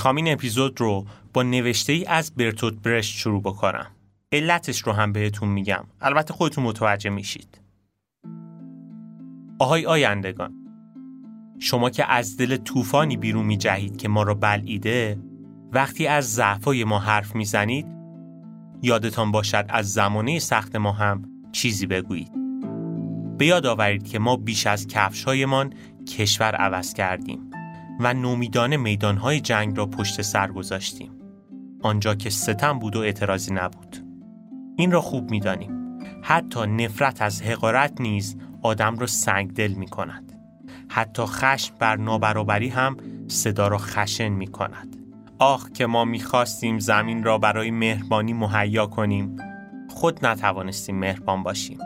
می‌خوام این اپیزود رو با نوشته ای از برتوت برشت شروع بکنم. علتش رو هم بهتون میگم. البته خودتون متوجه میشید. آهای آیندگان شما که از دل طوفانی بیرون میجهید که ما را بلعیده وقتی از ضعفای ما حرف می‌زنید یادتان باشد از زمانه سخت ما هم چیزی بگویید. به یاد آورید که ما بیش از کفشهایمان کشور عوض کردیم. و نومیدانه میدانهای جنگ را پشت سر گذاشتیم. آنجا که ستم بود و اعتراضی نبود. این را خوب می‌دانیم. حتی نفرت از حقارت نیز آدم را دل می کند. حتی خشم بر نابرابری هم صدا را خشن می کند. آخ که ما می‌خواستیم زمین را برای مهربانی مهیا کنیم خود نتوانستیم مهربان باشیم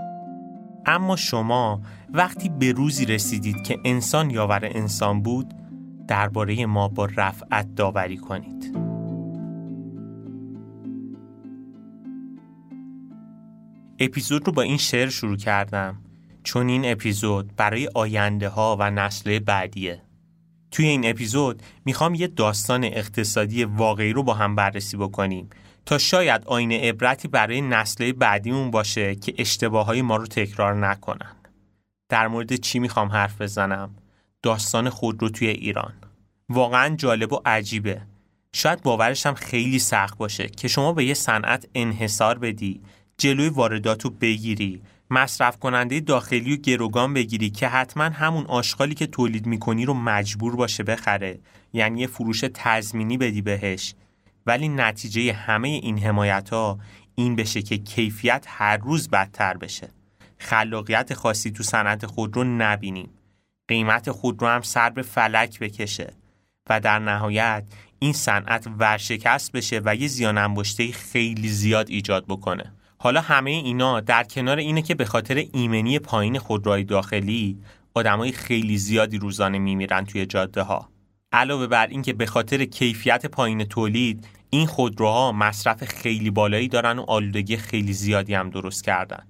اما شما وقتی به روزی رسیدید که انسان یاور انسان بود درباره ما با رفعت داوری کنید. اپیزود رو با این شعر شروع کردم. چون این اپیزود برای آینده ها و نسل بعدیه. توی این اپیزود می‌خوام یه داستان اقتصادی واقعی رو با هم بررسی بکنیم تا شاید آینه عبرتی برای نسل بعدیمون باشه که اشتباه های ما رو تکرار نکنن. در مورد چی می‌خوام حرف بزنم؟ داستان خودرو توی ایران. واقعا جالب و عجیبه. شاید باورش هم خیلی سخت باشه که شما به یه صنعت انحصار بدی جلوی واردات رو بگیری مصرف کننده داخلی و گروگان بگیری که حتما همون آشغالی که تولید می‌کنی رو مجبور باشه بخره. یعنی یه فروش تضمینی بدی بهش. ولی نتیجه همه این حمایت ها این بشه که کیفیت هر روز بدتر بشه. خلاقیت خاصی تو صنعت خود رو نبینیم قیمت خود رو هم سر به فلک بکشه و در نهایت این صنعت ورشکست بشه و یه زیان انباشته خیلی زیاد ایجاد بکنه. حالا همه اینا در کنار اینه که به خاطر ایمنی پایین خودروهای داخلی آدمای خیلی زیادی روزانه میمیرن توی جاده ها علاوه بر اینکه به خاطر کیفیت پایین تولید این خودروها مصرف خیلی بالایی دارن و آلودگی خیلی زیادی هم درست کردن.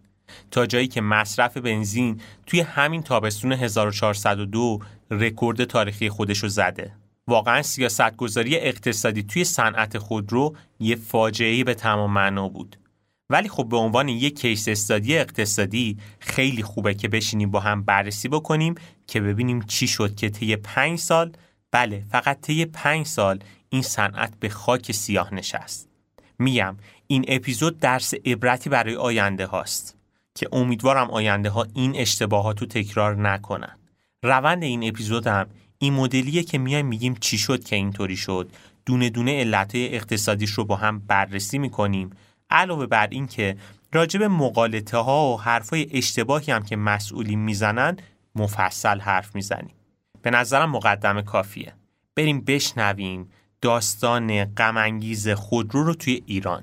تا جایی که مصرف بنزین توی همین تابستون 1402 رکورد تاریخی خودشو زده. واقعا سیاستگذاری اقتصادی توی صنعت خودرو یه فاجعه به تمام معنا بود. ولی خب به عنوان یک کیس استادی اقتصادی خیلی خوبه که بشینیم با هم بررسی بکنیم که ببینیم چی شد که طی پنج سال بله فقط طی پنج سال این صنعت به خاک سیاه نشست. میم این اپیزود درس عبرتی برای آینده هاست. که امیدوارم آینده ها این اشتباهات رو تکرار نکنن. روند این اپیزود هم این مدلیه که میایم میگیم چی شد که اینطوری شد. دونه دونه علتهای اقتصادیش رو با هم بررسی می‌کنیم. علاوه بر این که راجب مقالطه ها و حرفای اشتباهی هم که مسئولین می‌زنن مفصل حرف می‌زنیم. به نظرم مقدمه کافیه. بریم بشنویم داستان غمانگیز خودرو رو توی ایران.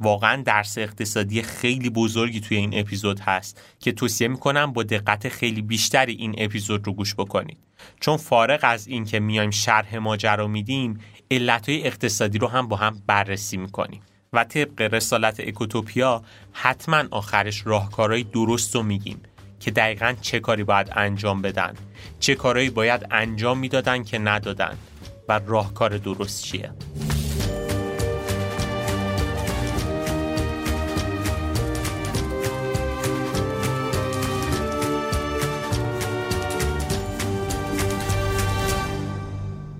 واقعا درس اقتصادی خیلی بزرگی توی این اپیزود هست که توصیه می‌کنم با دقت خیلی بیشتری این اپیزود رو گوش بکنید. چون فارغ از این که میایم شرح ماجرا میدیم علتهای اقتصادی رو هم با هم بررسی می‌کنیم. و طبق رسالت اکوتوپیا حتما آخرش راهکارهای درست رو میگیم که دقیقا چه کاری باید انجام بدن چه کارهایی باید انجام می‌دادن که ندادن و راهکار درست چیه.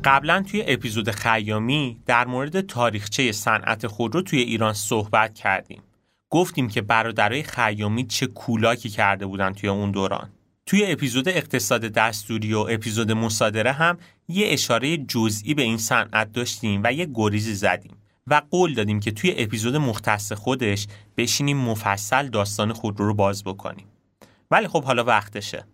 قبلا توی اپیزود خیامی در مورد تاریخچه صنعت خودرو توی ایران صحبت کردیم. گفتیم که برادرای خیامی چه کولاکی کرده بودن توی اون دوران. توی اپیزود اقتصاد دستوری و اپیزود مصادره هم یه اشاره جزئی به این صنعت داشتیم و یه گریزی زدیم و قول دادیم که توی اپیزود مختص خودش بشینیم مفصل داستان خودرو رو باز بکنیم. ولی خب حالا وقتشه.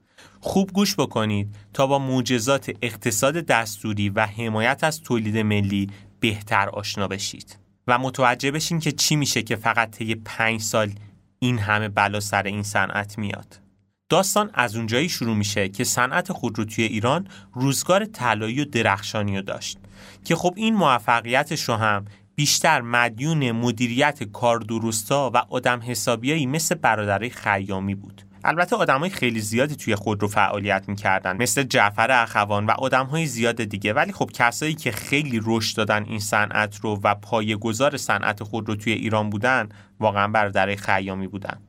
خوب گوش بکنید تا با معجزات اقتصاد دستوری و حمایت از تولید ملی بهتر آشنا بشید. و متوجه بشین که چی میشه که فقط طی پنج سال این همه بلا سر این صنعت میاد. داستان از اونجایی شروع میشه که صنعت خودرو توی ایران روزگار طلایی و درخشانی رو داشت. که خب این موفقیتش رو هم بیشتر مدیون مدیریت کار درستا و آدم حسابیایی مثل برادرای خیامی بود. البته آدمای خیلی زیادی توی خودرو فعالیت می‌کردن. مثل جعفر اخوان و آدمهای زیاد دیگه. ولی خب کسایی که خیلی رشد دادن این صنعت رو و پایه‌گذار صنعت خودرو توی ایران بودن واقعا برادرای خیامی بودن.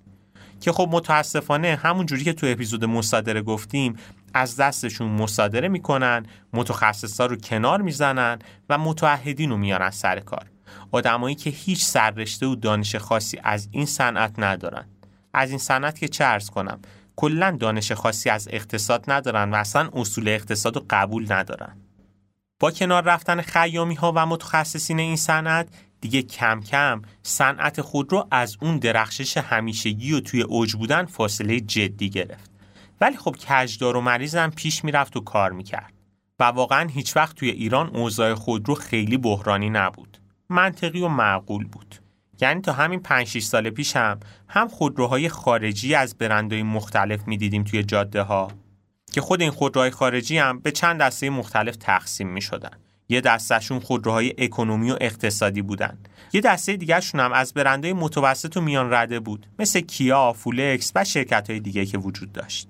که خب متاسفانه همون جوری که تو اپیزود مصادره گفتیم از دستشون مصادره می‌کنن متخصصا رو کنار می‌زنن و متعهدین رو میارن سر کار. آدمایی که هیچ سررشته و دانش خاصی از این صنعت ندارن. از این صنعت که چه ارز کنم کلا دانش خاصی از اقتصاد ندارن و اصلا اصول اقتصاد رو قبول ندارن. با کنار رفتن خیامی ها و متخصصین این صنعت دیگه کم کم صنعت خود رو از اون درخشش همیشگی و توی اوج بودن فاصله جدی گرفت. ولی خب کجدار و مریض هم پیش می‌رفت و کار می‌کرد. و واقعا هیچ وقت توی ایران اوضاع خودرو خیلی بحرانی نبود. منطقی و معقول بود. یعنی تا همین 5 6 سال پیش هم هم خودروهای خارجی از برندهای مختلف می‌دیدیم توی جاده ها که خود این خودروهای خارجی هم به چند دسته مختلف تقسیم می شدن. یه دستشون خودروهای اکنومی و اقتصادی بودن. یه دسته دیگرشون هم از برندهای متوسط و میان رده بود مثل کیا، فولکس و شرکت های دیگه که وجود داشت.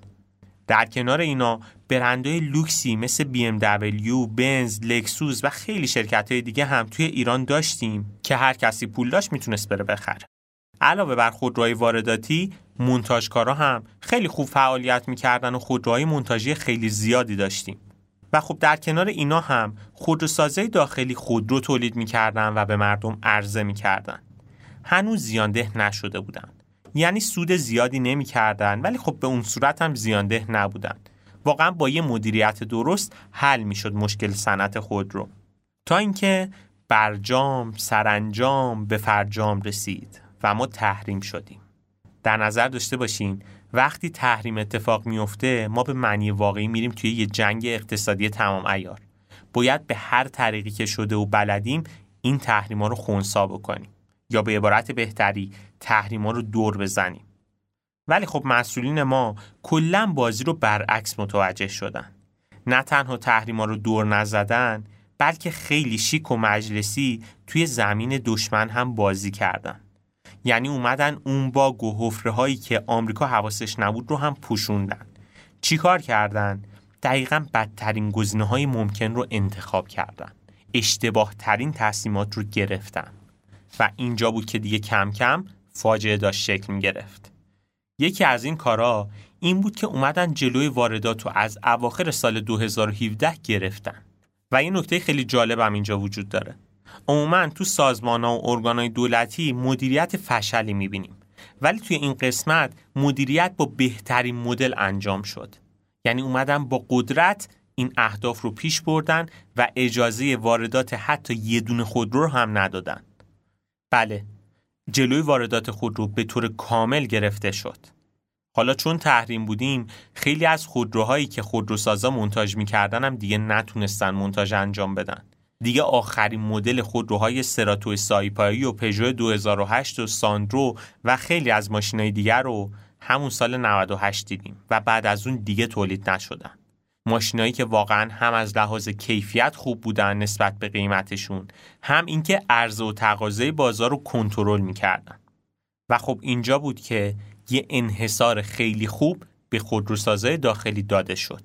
در کنار اینا برندهای لوکسی مثل BMW، بنز، لکسوس و خیلی شرکت های دیگه هم توی ایران داشتیم که هر کسی پول داشت می‌تونست بره بخره. علاوه بر خودروهای وارداتی، مونتاژکارا هم خیلی خوب فعالیت می‌کردن و خودروهای مونتاژی خیلی زیادی داشتیم. و خب در کنار اینا هم خودروسازی داخلی خودرو تولید می‌کردن و به مردم عرضه می‌کردن. هنوز زیانده نشده بودن. یعنی سود زیادی نمی‌کردن ولی خب به اون صورت هم زیانده نبودن. واقعا با یه مدیریت درست حل می‌شد مشکل صنعت خودرو. تا اینکه برجام سرانجام به فرجام رسید و ما تحریم شدیم. در نظر داشته باشین وقتی تحریم اتفاق میفته ما به معنی واقعی میریم توی یه جنگ اقتصادی تمام ایار باید به هر طریقی که شده و بلدیم این تحریما رو خونسا بکنیم یا به عبارت بهتری تحریما رو دور بزنیم ولی خب مسئولین ما کلا بازی رو برعکس متوجه شدن. نه تنها تحریما رو دور نزدن بلکه خیلی شیک و مجلسی توی زمین دشمن هم بازی کردن. یعنی اومدن اون با و هایی که آمریکا حواسش نبود رو هم پوشوندن. چیکار کردن؟ دقیقا بدترین گزینه های ممکن رو انتخاب کردن. اشتباه ترین تصمیمات رو گرفتن. و اینجا بود که دیگه کم کم فاجعه داشت شکل می گرفت یکی از این کارا این بود که اومدن جلوی واردات رو از اواخر سال 2017 گرفتن. و یه نکته خیلی جالب هم اینجا وجود داره. عموما تو سازمان ها و ارگان دولتی مدیریت فشلی می‌بینیم. ولی توی این قسمت مدیریت با بهترین مدل انجام شد. یعنی اومدن با قدرت این اهداف رو پیش بردن و اجازه واردات حتی یه دونه خودرو رو هم ندادن. بله جلوی واردات خودرو به طور کامل گرفته شد. حالا چون تحریم بودیم خیلی از خودروهایی که خودروسازا منتاج می‌کردن هم دیگه نتونستن منتاج انجام بدن دیگه آخرین مدل خودروهای سراتو سایپایی و پژو 2008 و ساندرو و خیلی از ماشینهای دیگر رو همون سال 98 دیدیم و بعد از اون دیگه تولید نشدن. ماشینایی که واقعا هم از لحاظ کیفیت خوب بودن نسبت به قیمتشون هم اینکه عرضه و تقاضای بازار رو کنترل می‌کردن و خب اینجا بود که یه انحصار خیلی خوب به خودروسازای داخلی داده شد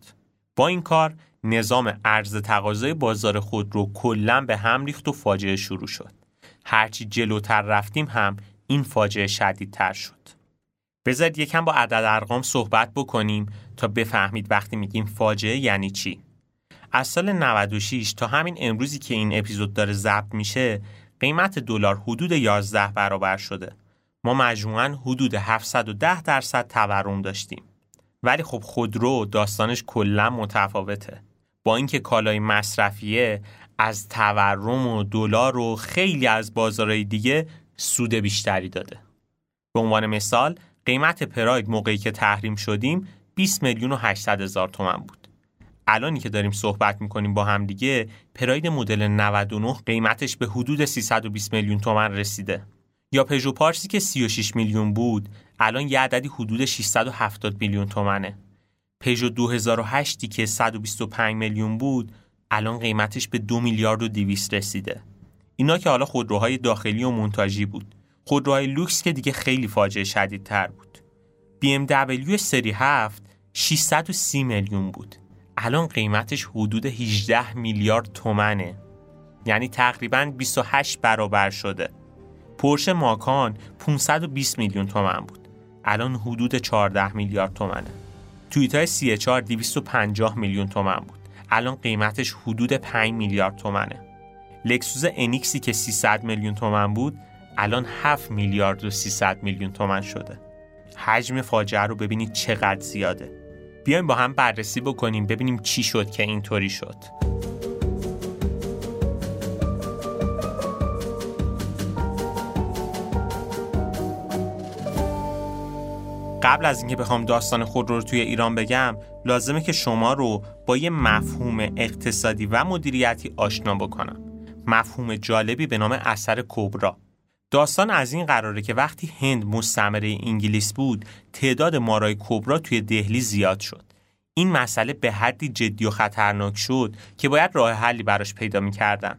با این کار نظام ارز تقاضای بازار خود رو کلا به هم ریخت و فاجعه شروع شد. هرچی جلوتر رفتیم هم این فاجعه شدیدتر شد. بذارید یکم با عدد ارقام صحبت بکنیم تا بفهمید وقتی میگیم فاجعه یعنی چی. از سال 96 تا همین امروزی که این اپیزود داره ضبط میشه قیمت دلار حدود 11 برابر شده. ما مجموعاً حدود 710 درصد تورم داشتیم. ولی خب خودرو داستانش کلا متفاوته. با اینکه کالای مصرفیه از تورم و دلار و خیلی از بازارهای دیگه سود بیشتری داده. به عنوان مثال قیمت پراید موقعی که تحریم شدیم 20 میلیون و 800 هزار تومن بود الانی که داریم صحبت می‌کنیم با هم دیگه پراید مدل 99 قیمتش به حدود 320 میلیون تومن رسیده یا پژو پارسی که 36 میلیون بود الان یه عددی حدود 670 میلیون تومنه. پژو 2008 که 125 میلیون بود الان قیمتش به 2 میلیارد و 200 رسیده. اینا که حالا خودروهای داخلی و مونتاژی بود. خودروهای لوکس که دیگه خیلی فاجعه شدیدتر بود. BMW سری 7 630 میلیون بود. الان قیمتش حدود 18 میلیارد تومنه. یعنی تقریبا 28 برابر شده. پرشه ماکان 520 میلیون تومن بود. الان حدود 14 میلیارد تومنه. تویوتا سی 4 250 میلیون تومن بود. الان قیمتش حدود 5 میلیارد تومنه. لکسوس انیکسی که 300 میلیون تومن بود الان 7 میلیارد و 300 میلیون تومن شده. حجم فاجعه رو ببینید چقدر زیاده. بیایم با هم بررسی بکنیم ببینیم چی شد که اینطوری شد. قبل از اینکه بخوام داستان خود رو توی ایران بگم لازمه که شما رو با یه مفهوم اقتصادی و مدیریتی آشنا بکنم. مفهوم جالبی به نام اثر کبرا. داستان از این قراره که وقتی هند مستعمره انگلیس بود تعداد مارای کبرا توی دهلی زیاد شد. این مسئله به حدی جدی و خطرناک شد که باید راه حلی براش پیدا می‌کردن.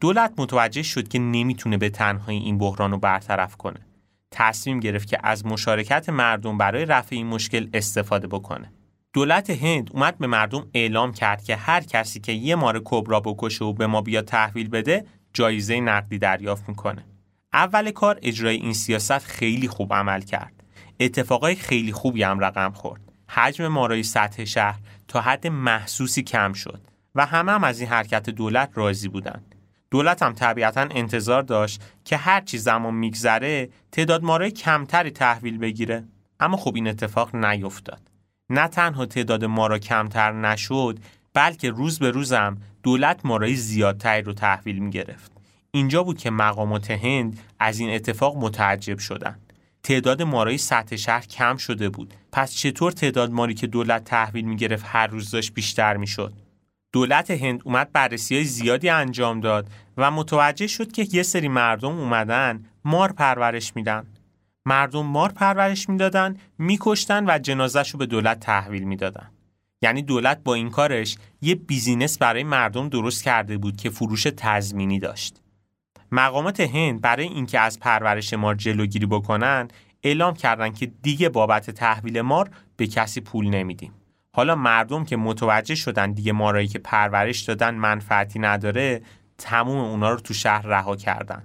دولت متوجه شد که نمی‌تونه به تنهایی این بحران رو برطرف کنه. تصمیم گرفت که از مشارکت مردم برای رفع این مشکل استفاده بکنه. دولت هند اومد به مردم اعلام کرد که هر کسی که یه مار کبرا بکشه و به ما بیاد تحویل بده جایزه نقدی دریافت می‌کنه. اول کار اجرای این سیاست خیلی خوب عمل کرد. اتفاقای خیلی خوبی هم رقم خورد. حجم مارای سطح شهر تا حد محسوسی کم شد و همه هم از این حرکت دولت راضی بودند. دولت هم طبیعتا انتظار داشت که هر چی زمان میگذره تعداد مارای کمتری تحویل بگیره اما خب این اتفاق نیفتاد نه تنها تعداد مارا کمتر نشد بلکه روز به روزم دولت مارای زیادتری رو تحویل می گرفت. اینجا بود که مقامات هند از این اتفاق متعجب شدند. تعداد مارای سطح شهر کم شده بود. پس چطور تعداد ماری که دولت تحویل می گرفت هر روز داشت بیشتر می شد؟ دولت هند اومد بررسی زیادی انجام داد و متوجه شد که یه سری مردم اومدن مار پرورش میدن. مردم مار پرورش می‌دادن، میکشتن و جنازش به دولت تحویل می‌دادن. یعنی دولت با این کارش یه بیزینس برای مردم درست کرده بود که فروش تضمینی داشت. مقامات هند برای اینکه از پرورش مار جلوگیری بکنن اعلام کردند که دیگه بابت تحویل مار به کسی پول نمیدیم. حالا مردم که متوجه شدن دیگه مارایی که پرورش دادن منفعتی نداره تموم اونا رو تو شهر رها کردن.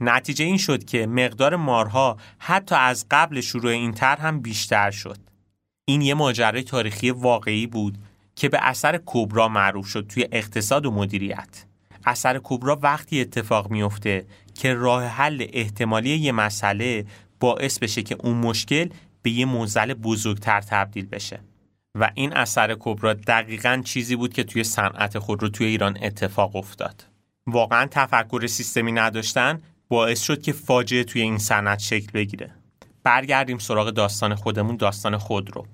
نتیجه این شد که مقدار مارها حتی از قبل شروع این تر هم بیشتر شد. این یه ماجرای تاریخی واقعی بود که به اثر کبرا معروف شد توی اقتصاد و مدیریت. اثر کبرا وقتی اتفاق میفته که راه حل احتمالی یه مسئله باعث بشه که اون مشکل به یه موزل بزرگتر تبدیل بشه. و این اثر کبرا دقیقا چیزی بود که توی صنعت خود رو توی ایران اتفاق افتاد. واقعا تفکر سیستمی نداشتن باعث شد که فاجعه توی این صنعت شکل بگیره. برگردیم سراغ داستان خودمون داستان خودرو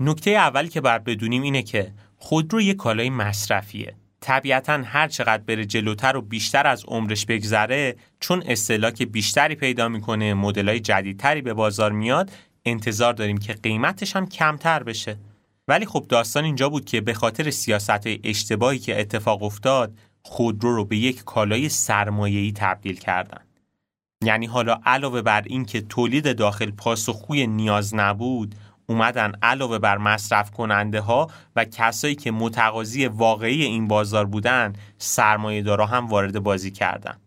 نکته اولی که باید بدونیم اینه که خودرو یه کالای مصرفیه. طبیعتا هر چقدر بره جلوتر و بیشتر از عمرش بگذره چون استهلاک بیشتری پیدا می‌کنه مدلای جدیدتری به بازار میاد انتظار داریم که قیمتش هم کمتر بشه. ولی خب داستان اینجا بود که به خاطر سیاست اشتباهی که اتفاق افتاد خودرو رو به یک کالای سرمایه‌ای تبدیل کردن. یعنی حالا علاوه بر اینکه تولید داخل پاسخگوی نیاز نبود اومدن علاوه بر مصرف کننده ها و کسایی که متقاضی واقعی این بازار بودن سرمایه دارا هم وارد بازی کردن.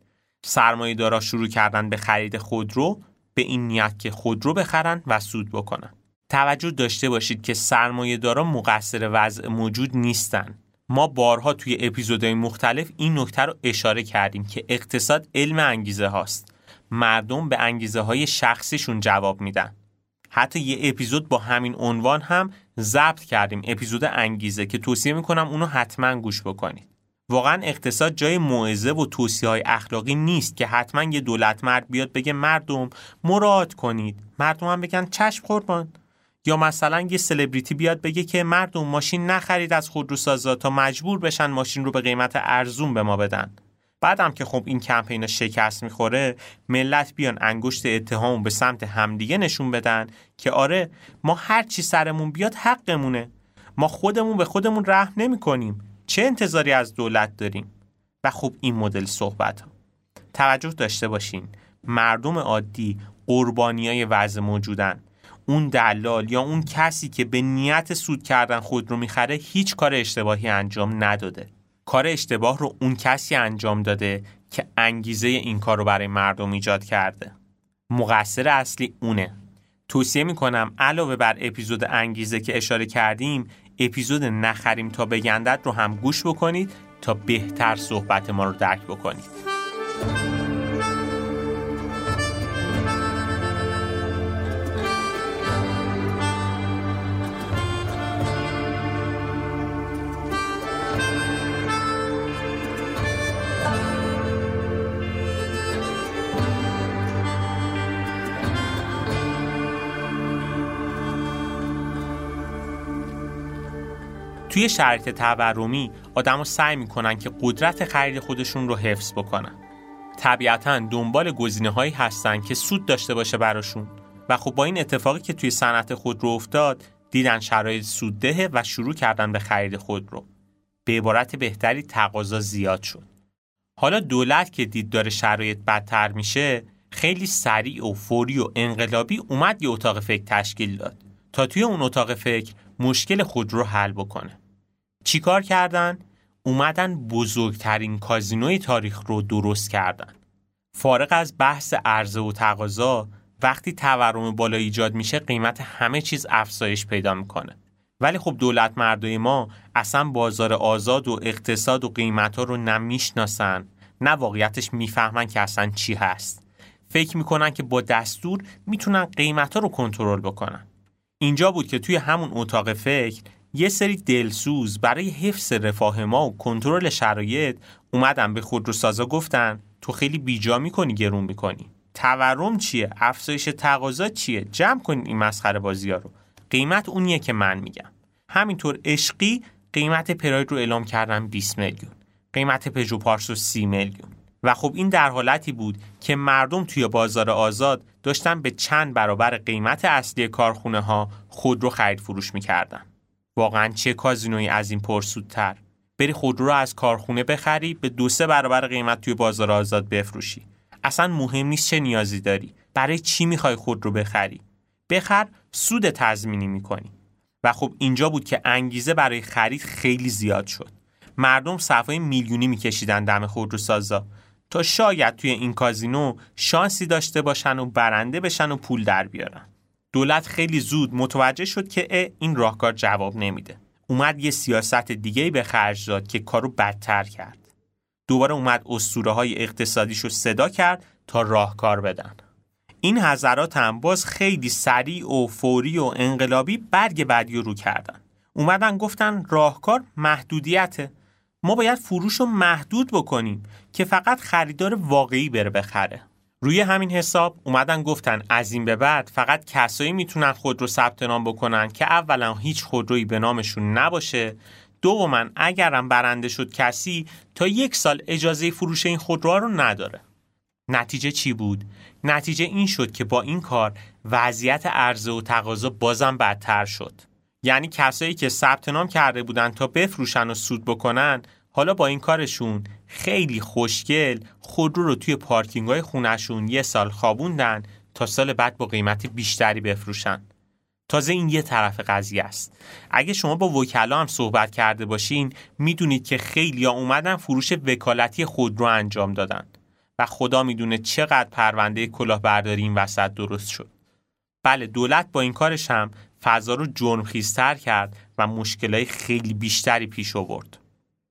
سرمایه دارا شروع کردن به خرید خودرو به این نیت که خودرو بخرن و سود بکنن. توجه داشته باشید که سرمایه دارا مقصر وضع موجود نیستن. ما بارها توی اپیزودهای مختلف این نکته رو اشاره کردیم که اقتصاد علم انگیزه هاست. مردم به انگیزه های شخصیشون جواب میدن. حتی یه اپیزود با همین عنوان هم ضبط کردیم. اپیزود انگیزه که توصیه می‌کنم اونو حتما گوش بکنید. واقعا اقتصاد جای موعظه و توصیه های اخلاقی نیست که حتما یه دولت مرد بیاد بگه مردم مراد کنید. مردم هم بگن چشم قربان. یا مثلا یه سلبریتی بیاد بگه که مردم ماشین نخرید از خودروسازا تا مجبور بشن ماشین رو به قیمت ارزون به ما بدن. بعدم که خب این کمپین شکست می‌خوره ملت بیان انگشت اتهام به سمت همدیگه نشون بدن که آره ما هر چی سرمون بیاد حقمونه. ما خودمون به خودمون رحم نمی کنیم چه انتظاری از دولت داریم؟ و خب این مدل صحبت ها. توجه داشته باشین مردم عادی قربانیای وضع موجودن. اون دلال یا اون کسی که به نیت سود کردن خود رو می‌خره هیچ کار اشتباهی انجام نداده. کار اشتباه رو اون کسی انجام داده که انگیزه این کار رو برای مردم ایجاد کرده. مقصر اصلی اونه. توصیه می‌کنم علاوه بر اپیزود انگیزه که اشاره کردیم اپیزود نخریم تا بگندد رو هم گوش بکنید تا بهتر صحبت ما رو درک بکنید. توی شرایط تورمی آدمو سعی می‌کنن که قدرت خرید خودشون رو حفظ بکنن. طبیعتا دنبال گزینه هایی هستن که سود داشته باشه براشون. و خب با این اتفاقی که توی صنعت خود رو افتاد دیدن شرایط سوددهه و شروع کردن به خرید خود رو. به عبارت بهتری تقاضا زیاد شد. حالا دولت که دید داره شرایط بدتر میشه خیلی سریع و فوری و انقلابی اومد یه اتاق فکر تشکیل داد تا توی اون اتاق فکر مشکل خود رو حل بکنه. چیکار کردن؟ اومدن بزرگترین کازینوی تاریخ رو درست کردن. فارغ از بحث عرضه و تقاضا وقتی تورم بالا ایجاد میشه قیمت همه چیز افزایش پیدا می‌کنه. ولی خب دولت مردای ما اصلا بازار آزاد و اقتصاد و قیمت ها رو نمی‌شناسن نه واقعیتش می‌فهمن که اصلا چی هست. فکر می‌کنن که با دستور می‌تونن قیمت ها رو کنترل بکنن. اینجا بود که توی همون اتاق فکر یه سری دلسوز برای حفظ رفاه ما و کنترل شرایط اومدن به خودروسازا گفتن تو خیلی بیجا می‌کنی گرون می‌کنی. تورم چیه؟ افزایش تقاضا چیه؟ جمع کنید این مسخره بازی ها رو. قیمت اونیه که من میگم. همینطور عشقی قیمت پراید رو اعلام کردن 20 میلیون. قیمت پژو پارسو 30 میلیون. و خب این در حالتی بود که مردم توی بازار آزاد داشتن به چند برابر قیمت اصلی کارخونه ها خود رو خرید فروش می‌کردن. واقعا چه کازینوی از این پرسودتر بری خودرو رو از کارخونه بخری به دو سه برابر قیمت توی بازار آزاد بفروشی. اصلا مهم نیست چه نیازی داری. برای چی می‌خوای خود رو بخری؟ بخر سود تضمینی می‌کنی. و خب اینجا بود که انگیزه برای خرید خیلی زیاد شد. مردم صفای میلیونی میکشیدن دم خودرو سازا تا شاید توی این کازینو شانسی داشته باشن و برنده بشن و پول در بیارن. دولت خیلی زود متوجه شد که این راهکار جواب نمیده. اومد یه سیاست دیگه به خرج داد که کارو بدتر کرد. دوباره اومد اسطوره های اقتصادیشو صدا کرد تا راهکار بدن. این حضرات هم باز خیلی سریع و فوری و انقلابی برگ بعدی رو کردن. اومدن گفتن راهکار محدودیته. ما باید فروش رو محدود بکنیم که فقط خریدار واقعی بره بخره. روی همین حساب اومدن گفتن از این به بعد فقط کسایی می‌تونن خود رو ثبت نام بکنن که اولا هیچ خودرویی به نامشون نباشه. دوما اگرم برنده شد کسی تا یک سال اجازه فروش این خودروها رو نداره. نتیجه چی بود؟ نتیجه این شد که با این کار وضعیت عرضه و تقاضا بازم بدتر شد. یعنی کسایی که ثبت نام کرده بودن تا بفروشن و سود بکنن حالا با این کارشون خیلی خوشگل خودرو رو توی پارکینگ های خونشون یه سال خوابوندن تا سال بعد با قیمتی بیشتری بفروشن. تازه این یه طرف قضیه است. اگه شما با وکلا هم صحبت کرده باشین می‌دونید که خیلی ها اومدن فروش وکالتی خودرو انجام دادن و خدا می‌دونه چقدر پرونده کلاهبرداری این وسط درست شد. بله دولت با این کارش هم فضا رو جرمخیزتر کرد و مشکلای خیلی بیشتری پیش آورد.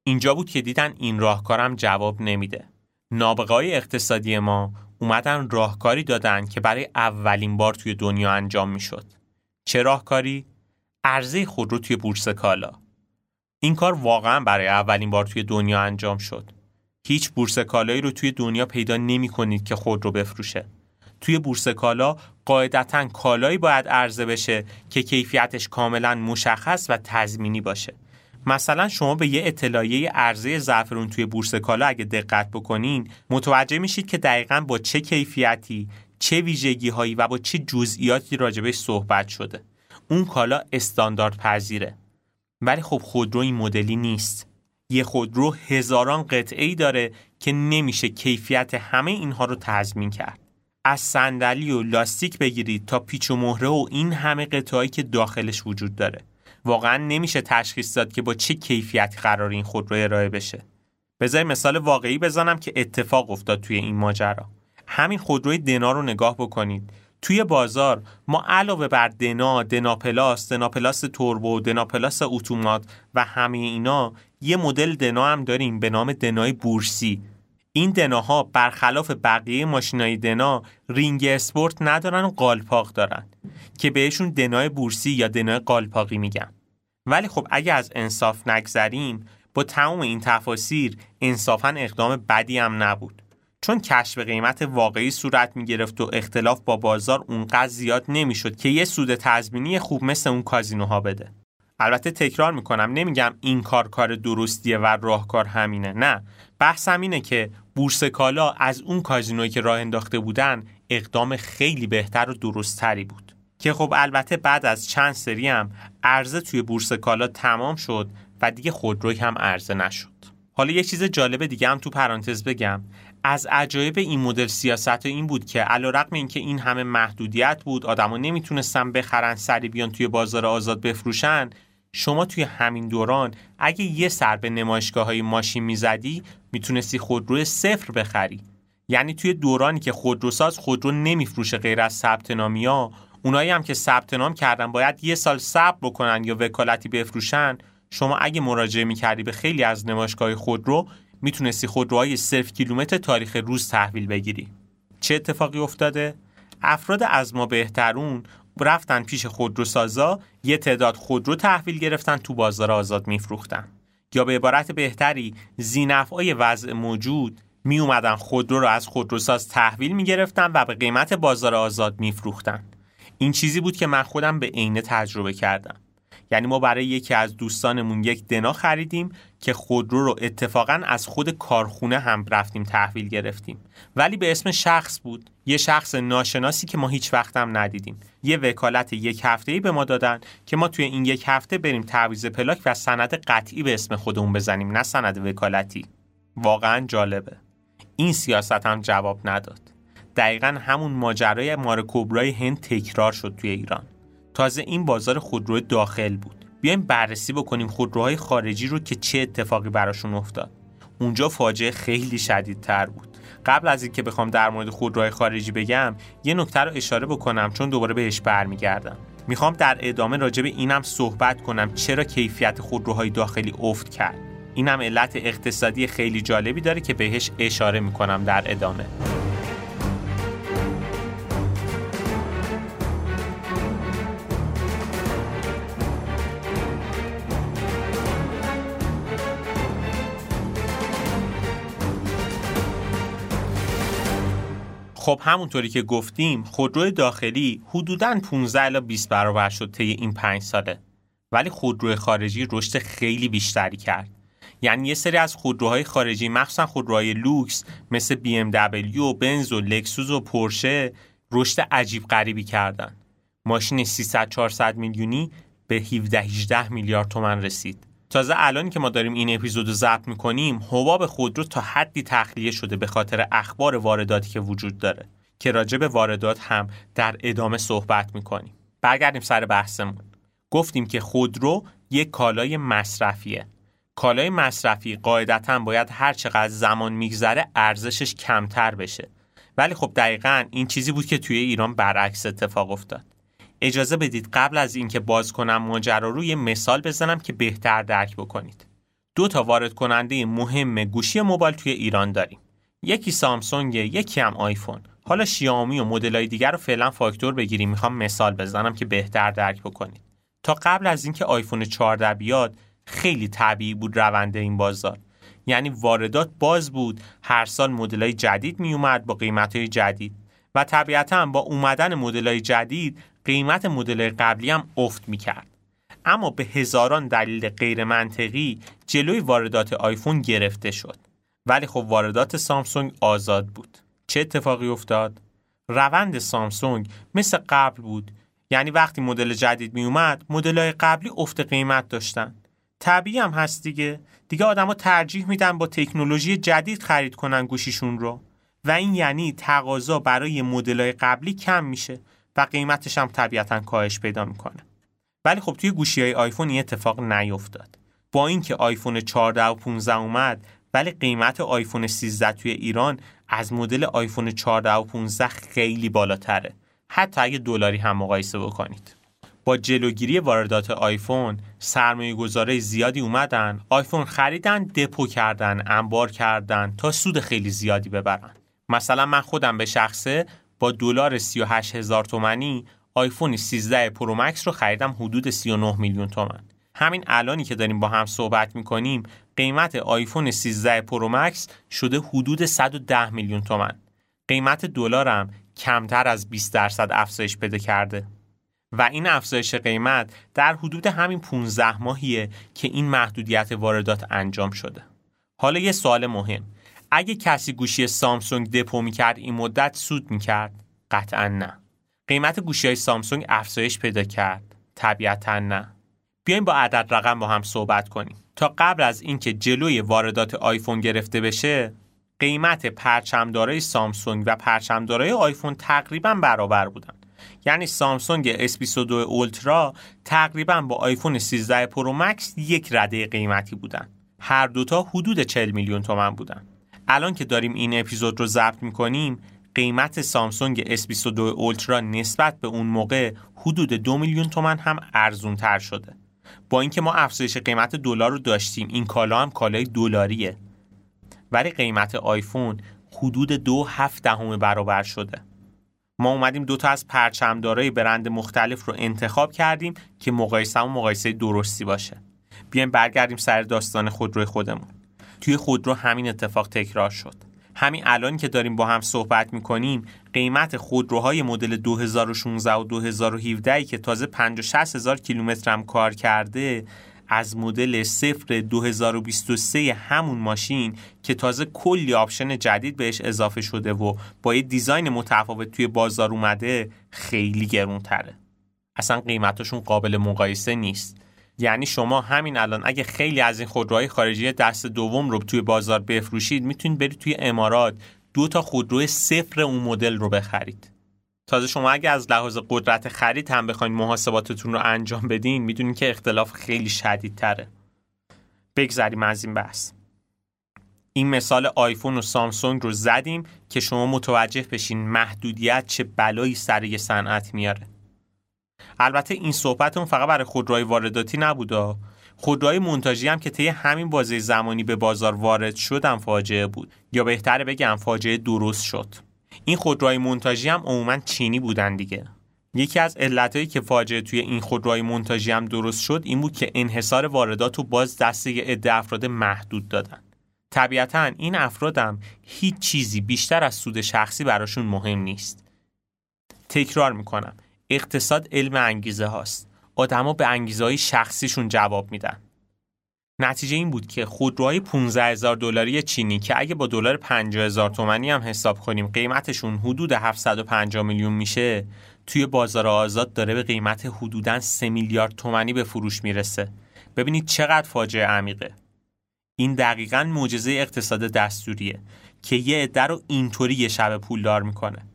اینجا بود که دیدن این راهکارم جواب نمیده. نابغای اقتصادی ما اومدن راهکاری دادن که برای اولین بار توی دنیا انجام می‌شد. چه راهکاری؟ عرضه خودرو توی بورس کالا. این کار واقعا برای اولین بار توی دنیا انجام شد. هیچ بورس کالایی رو توی دنیا پیدا نمی کنید که خود رو بفروشه. توی بورس کالا قاعدتا کالایی باید عرضه بشه که کیفیتش کاملا مشخص و تضمینی باشه مثلا شما به یه اطلاعیه عرضه زعفرون توی بورس کالا اگه دقت بکنین متوجه میشید که دقیقا با چه کیفیتی چه ویژگی هایی و با چه جزئیاتی راجبش صحبت شده. اون کالا استاندارد پذیره. ولی خب خودرو این مدلی نیست. یه خودرو هزاران قطعه ای داره که نمیشه کیفیت همه اینها رو تضمین کرد. از صندلی و لاستیک بگیرید تا پیچ و مهره و این همه قطعهایی که داخلش وجود داره. واقعا نمیشه تشخیص داد که با چه کیفیتی قرار این خودرو ارائه بشه. بذار مثال واقعی بزنم که اتفاق افتاد توی این ماجرا. همین خودروی دنا رو نگاه بکنید. توی بازار ما علاوه بر دنا، دنا پلاس، دنا پلاس توربو، دنا پلاس اتومات و همه اینا یه مدل دنا هم داریم به نام دنای بورسی. این دناها برخلاف بقیه ماشینای دنا رینگ اسپورت ندارن و قالپاق دارن که بهشون دنای بورسی یا دنای قالپاقی میگن. ولی خب اگه از انصاف نگذریم با تمام این تفاسیر انصافا اقدام بدی هم نبود. چون کشف قیمت واقعی صورت می گرفت و اختلاف با بازار اونقدر زیاد نمی‌شد که یه سود تضمینی خوب مثل اون کازینوها بده. البته تکرار می‌کنم نمیگم این کار کار درستیه و راهکار همینه نه. بحثم اینه که بورس کالا از اون کازینویی که راه انداخته بودن اقدام خیلی بهتر و درستتری بود. که خب البته بعد از چند سری هم عرضه توی بورس کالا تمام شد و دیگه خودروی هم عرضه نشد. حالا یه چیز جالب دیگه هم تو پرانتز بگم. از عجایب این مدل سیاست این بود که علیرغم اینکه این همه محدودیت بود آدما نمی‌تونستن بخرن سری بیان توی بازار آزاد بفروشن شما توی همین دوران اگه یه سر به نمایشگاه های ماشین می‌زدی می‌تونستی خودرو صفر بخری. یعنی توی دورانی که خودروساز خودرو نمیفروشه غیر از ثبت نامی ها اونایی هم که ثبت نام کردن باید یه سال صبر بکنن یا وکالتی بفروشن. شما اگه مراجعه می‌کردی به خیلی از نمایشگاه خودرو می‌تونستی خودروهای صرف کیلومتر تاریخ روز تحویل بگیری. چه اتفاقی افتاده؟ افراد از ما بهترون رفتن پیش خودروسازا یه تعداد خودرو تحویل گرفتن تو بازار آزاد میفروختن. یا به عبارت بهتری زینفعای وضع موجود می اومدن خودرو رو از خودروساز تحویل می گرفتن و به قیمت بازار آزاد میفروختن. این چیزی بود که من خودم به عینه تجربه کردم. یعنی ما برای یکی از دوستانمون یک دنا خریدیم که خودرو رو اتفاقا از خود کارخونه هم رفتیم تحویل گرفتیم. ولی به اسم شخص بود. یه شخص ناشناسی که ما هیچ وقت هم ندیدیم. یه وکالت یک هفته ای به ما دادن که ما توی این یک هفته بریم تعویض پلاک و سند قطعی به اسم خودمون بزنیم نه سند وکالتی. واقعا جالبه. این سیاست هم جواب نداد. دقیقا همون ماجرای مار کوبرای هند تکرار شد توی ایران. تازه این بازار خودرو داخل بود. بیایم بررسی بکنیم خودروهای خارجی رو که چه اتفاقی براشون افتاد. اونجا فاجعه خیلی شدیدتر بود. قبل از اینکه بخوام در مورد خودروهای خارجی بگم یه نکته رو اشاره بکنم چون دوباره بهش برمیگردم. می‌خوام در ادامه راجع به اینم صحبت کنم چرا کیفیت خودروهای داخلی افت کرد. اینم علت اقتصادی خیلی جالبی داره که بهش اشاره می‌کنم در ادامه. خب همونطوری که گفتیم خودرو داخلی حدوداً 15 الی 20 برابر شد طی این 5 ساله. ولی خودرو خارجی رشد خیلی بیشتری کرد. یعنی یه سری از خودروهای خارجی مخصوصا خودروهای لوکس مثل دبلیو و بنز و لکسوس و پورشه رشد عجیب غریبی کردن. ماشین 300 400 میلیونی به 17 18 میلیارد تومن رسید. تازه الان که ما داریم این اپیزود رو ضبط می‌کنیم حباب خودرو تا حدی تخلیه شده به خاطر اخبار وارداتی که وجود داره که راجع به واردات هم در ادامه صحبت می‌کنیم. برگردیم سر بحثمون. گفتیم که خودرو یک کالای مصرفیه. کالای مصرفی قاعدتا باید هر چقدر زمان میگذره ارزشش کمتر بشه. ولی خب دقیقا این چیزی بود که توی ایران برعکس اتفاق افتاد. اجازه بدید قبل از اینکه باز کنم ماجرا رو یه مثال بزنم که بهتر درک بکنید. دو تا وارد کننده مهم گوشی موبایل توی ایران داریم. یکی سامسونگ، یکی هم آیفون. حالا شیائومی و مدل‌های دیگر رو فعلا فاکتور بگیریم می‌خوام مثال بزنم که بهتر درک بکنید. تا قبل از اینکه آیفون 14 بیاد خیلی طبیعی بود رونده این بازار. یعنی واردات باز بود هر سال مدل‌های جدید میومد با قیمت‌های جدید و طبیعتا با اومدن مدل‌های جدید قیمت مدل قبلی هم افت می‌کرد. اما به هزاران دلیل غیر منطقی جلوی واردات آیفون گرفته شد. ولی خب واردات سامسونگ آزاد بود. چه اتفاقی افتاد؟ روند سامسونگ مثل قبل بود. یعنی وقتی مدل جدید می اومد مدل قبلی افت قیمت داشتن. طبیعی هم هست دیگه. دیگه آدما ترجیح میدن با تکنولوژی جدید خرید کنن گوشیشون رو. و این یعنی تقاضا برای مدل‌های قبلی کم میشه. قیمتش هم طبیعتا کاهش پیدا می‌کنه. ولی خب توی گوشی های آیفون این اتفاق نیفتاد. با اینکه آیفون 14 و 15 اومد ولی قیمت آیفون 13 توی ایران از مدل آیفون 14 و 15 خیلی بالاتره. حتی اگه دلاری هم مقایسه بکنید. با جلوگیری واردات آیفون سرمایه گذاره زیادی اومدن آیفون خریدن دپو کردن انبار کردن تا سود خیلی زیادی ببرن. مثلا من خودم به شخصه با دلار 38 هزار تومنی آیفون 13 پرو مکس رو خریدم حدود 39 میلیون تومن همین الانی که داریم با هم صحبت می‌کنیم قیمت آیفون 13 پرو مکس شده حدود 110 میلیون تومن قیمت دلارم کمتر از 20 درصد افزایش پیدا کرده. و این افزایش قیمت در حدود همین 15 ماهیه که این محدودیت واردات انجام شده. حالا یه سوال مهم. اگه کسی گوشی سامسونگ دپو می‌کرد این مدت سود می‌کرد؟ قطعا نه. قیمت گوشی های سامسونگ افزایش پیدا کرد. طبیعتا نه. بیایم با عدد رقم با هم صحبت کنیم. تا قبل از اینکه جلوی واردات آیفون گرفته بشه قیمت پرچمدارای سامسونگ و پرچمدارای آیفون تقریبا برابر بودن. یعنی سامسونگ S22 اولترا تقریبا با آیفون 13 پرو مکس یک رده قیمتی بودن. هر دوتا حدود 40 میلیون تومن بودن. الان که داریم این اپیزود رو ضبط می‌کنیم قیمت سامسونگ S22 اولترا نسبت به اون موقع حدود دو میلیون تومن هم ارزون تر شده. با اینکه ما افزایش قیمت دلار رو داشتیم این کالا هم کالای دلاریه. ولی قیمت آیفون حدود دو هفت دهم برابر شده. ما اومدیم دو تا از پرچمدارای برند مختلف رو انتخاب کردیم که مقایسه و مقایسه درستی باشه. بیایم برگردیم سر داستان خودروی خودمون. توی خودرو همین اتفاق تکرار شد همین الان که داریم با هم صحبت می‌کنیم قیمت خودروهای مدل 2016 و 2017 که تازه 50 هزار کیلومتر هم کار کرده از مدل صفر 2023 همون ماشین که تازه کلی آپشن جدید بهش اضافه شده و با یه design متفاوت توی بازار اومده خیلی گرون تره. اصلا قیمتشون قابل مقایسه نیست. یعنی شما همین الان اگه خیلی از این خودروهای خارجی دست دوم رو توی بازار بفروشید می‌تونید برید توی امارات دو تا خودرو صفر اون مدل رو بخرید. تازه شما اگه از لحاظ قدرت خرید هم بخواید محاسباتتون رو انجام بدین می‌دونین که اختلاف خیلی شدید تره بگذریم از این بحث. این مثال آیفون و سامسونگ رو زدیم که شما متوجه بشین محدودیت چه بلایی سر یه صنعت میاره. البته این صحبت اون فقط برای خودروهای وارداتی نبوده. خودروهای منتاجی هم که طی همین بازه زمانی به بازار وارد شدن فاجعه بود. یا بهتره بگم فاجعه درست شد. این خودروهای منتاجی هم عموما چینی بودن دیگه. یکی از علتهایی که فاجعه توی این خودروهای منتاجی هم درست شد این بود که انحصار واردات و باز دست یه عده افراد محدود دادن. طبیعتا این افرادم هیچ چیزی بیشتر از سود شخصی براشون مهم نیست. تکرار می‌کنم. اقتصاد علم انگیزه هاست. آدما به انگیزه های شخصیشون جواب میدن. نتیجه این بود که خودروهای 15 هزار دلاری چینی که اگه با دلار 50 هزار تومنی هم حساب کنیم قیمتشون حدود 750 میلیون میشه توی بازار آزاد داره به قیمت حدوداً 3 میلیارد تومنی به فروش می‌رسه. ببینید چقدر فاجعه عمیقه. این دقیقا معجزه اقتصاد دستوریه که یه عده رو اینطوری یه شب پولدار می‌کنه.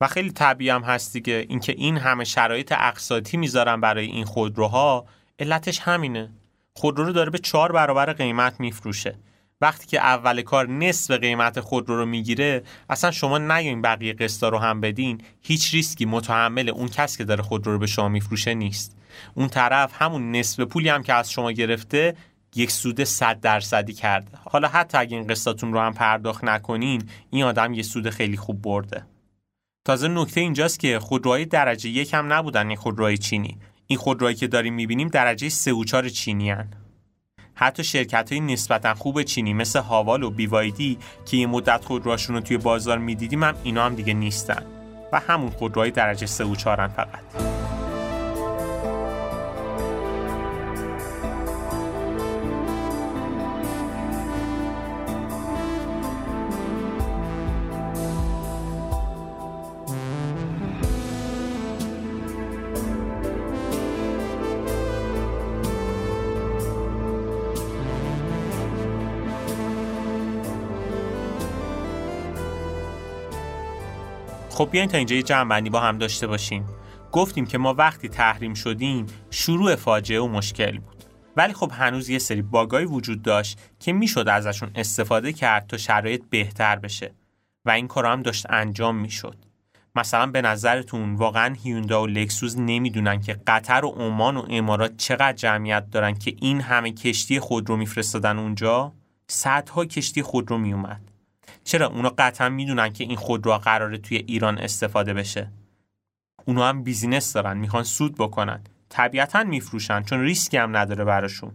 و خیلی طبیعی هم هست دیگه. اینکه این همه شرایط اقساطی می‌ذارن برای این خودروها علتش همینه. خودرو رو داره به چهار برابر قیمت میفروشه. وقتی که اول کار نصف قیمت خودرو رو می‌گیره اصلا شما نیاین بقیه قسطا رو هم بدین. هیچ ریسکی متحمل اون کس که داره خودرو رو به شما میفروشه نیست. اون طرف همون نصف پولی هم که از شما گرفته یک سود 100 درصدی کرده. حالا حتی اگه این قسطاتون رو هم پرداخت نکنین این آدم یه سود خیلی خوب برده. تازه نکته اینجاست که خودروهای درجه یک هم نبودن این خودروهای چینی. این خودروهایی که داریم می‌بینیم درجه 3 و 4 چینی هن. حتی شرکت های نسبتا خوب چینی مثل هاوال و بیوایدی که یه مدت خودروهاشون رو توی بازار می‌دیدیم هم اینا هم دیگه نیستن. و همون خودروهای درجه 3 و 4 فقط. خب بیاین تا اینجا یه جمع با هم داشته باشیم. گفتیم که ما وقتی تحریم شدیم شروع فاجعه و مشکل بود. ولی خب هنوز یه سری باگای وجود داشت که می‌شد ازشون استفاده کرد تا شرایط بهتر بشه. و این کار هم داشت انجام می‌شد. مثلا به نظرتون واقعا هیوندا و لکسوس نمی‌دونن که قطر و عمان و امارات چقدر جمعیت دارن که این همه کشتی خودرو میفرستادن اونجا؟ صدها کشتی خودرو میومد چرا اونا قطعا می‌دونن که این خودرو قراره توی ایران استفاده بشه؟ اونا هم business دارن می‌خوان سود بکنن. طبیعتا میفروشن چون ریسکی هم نداره براشون.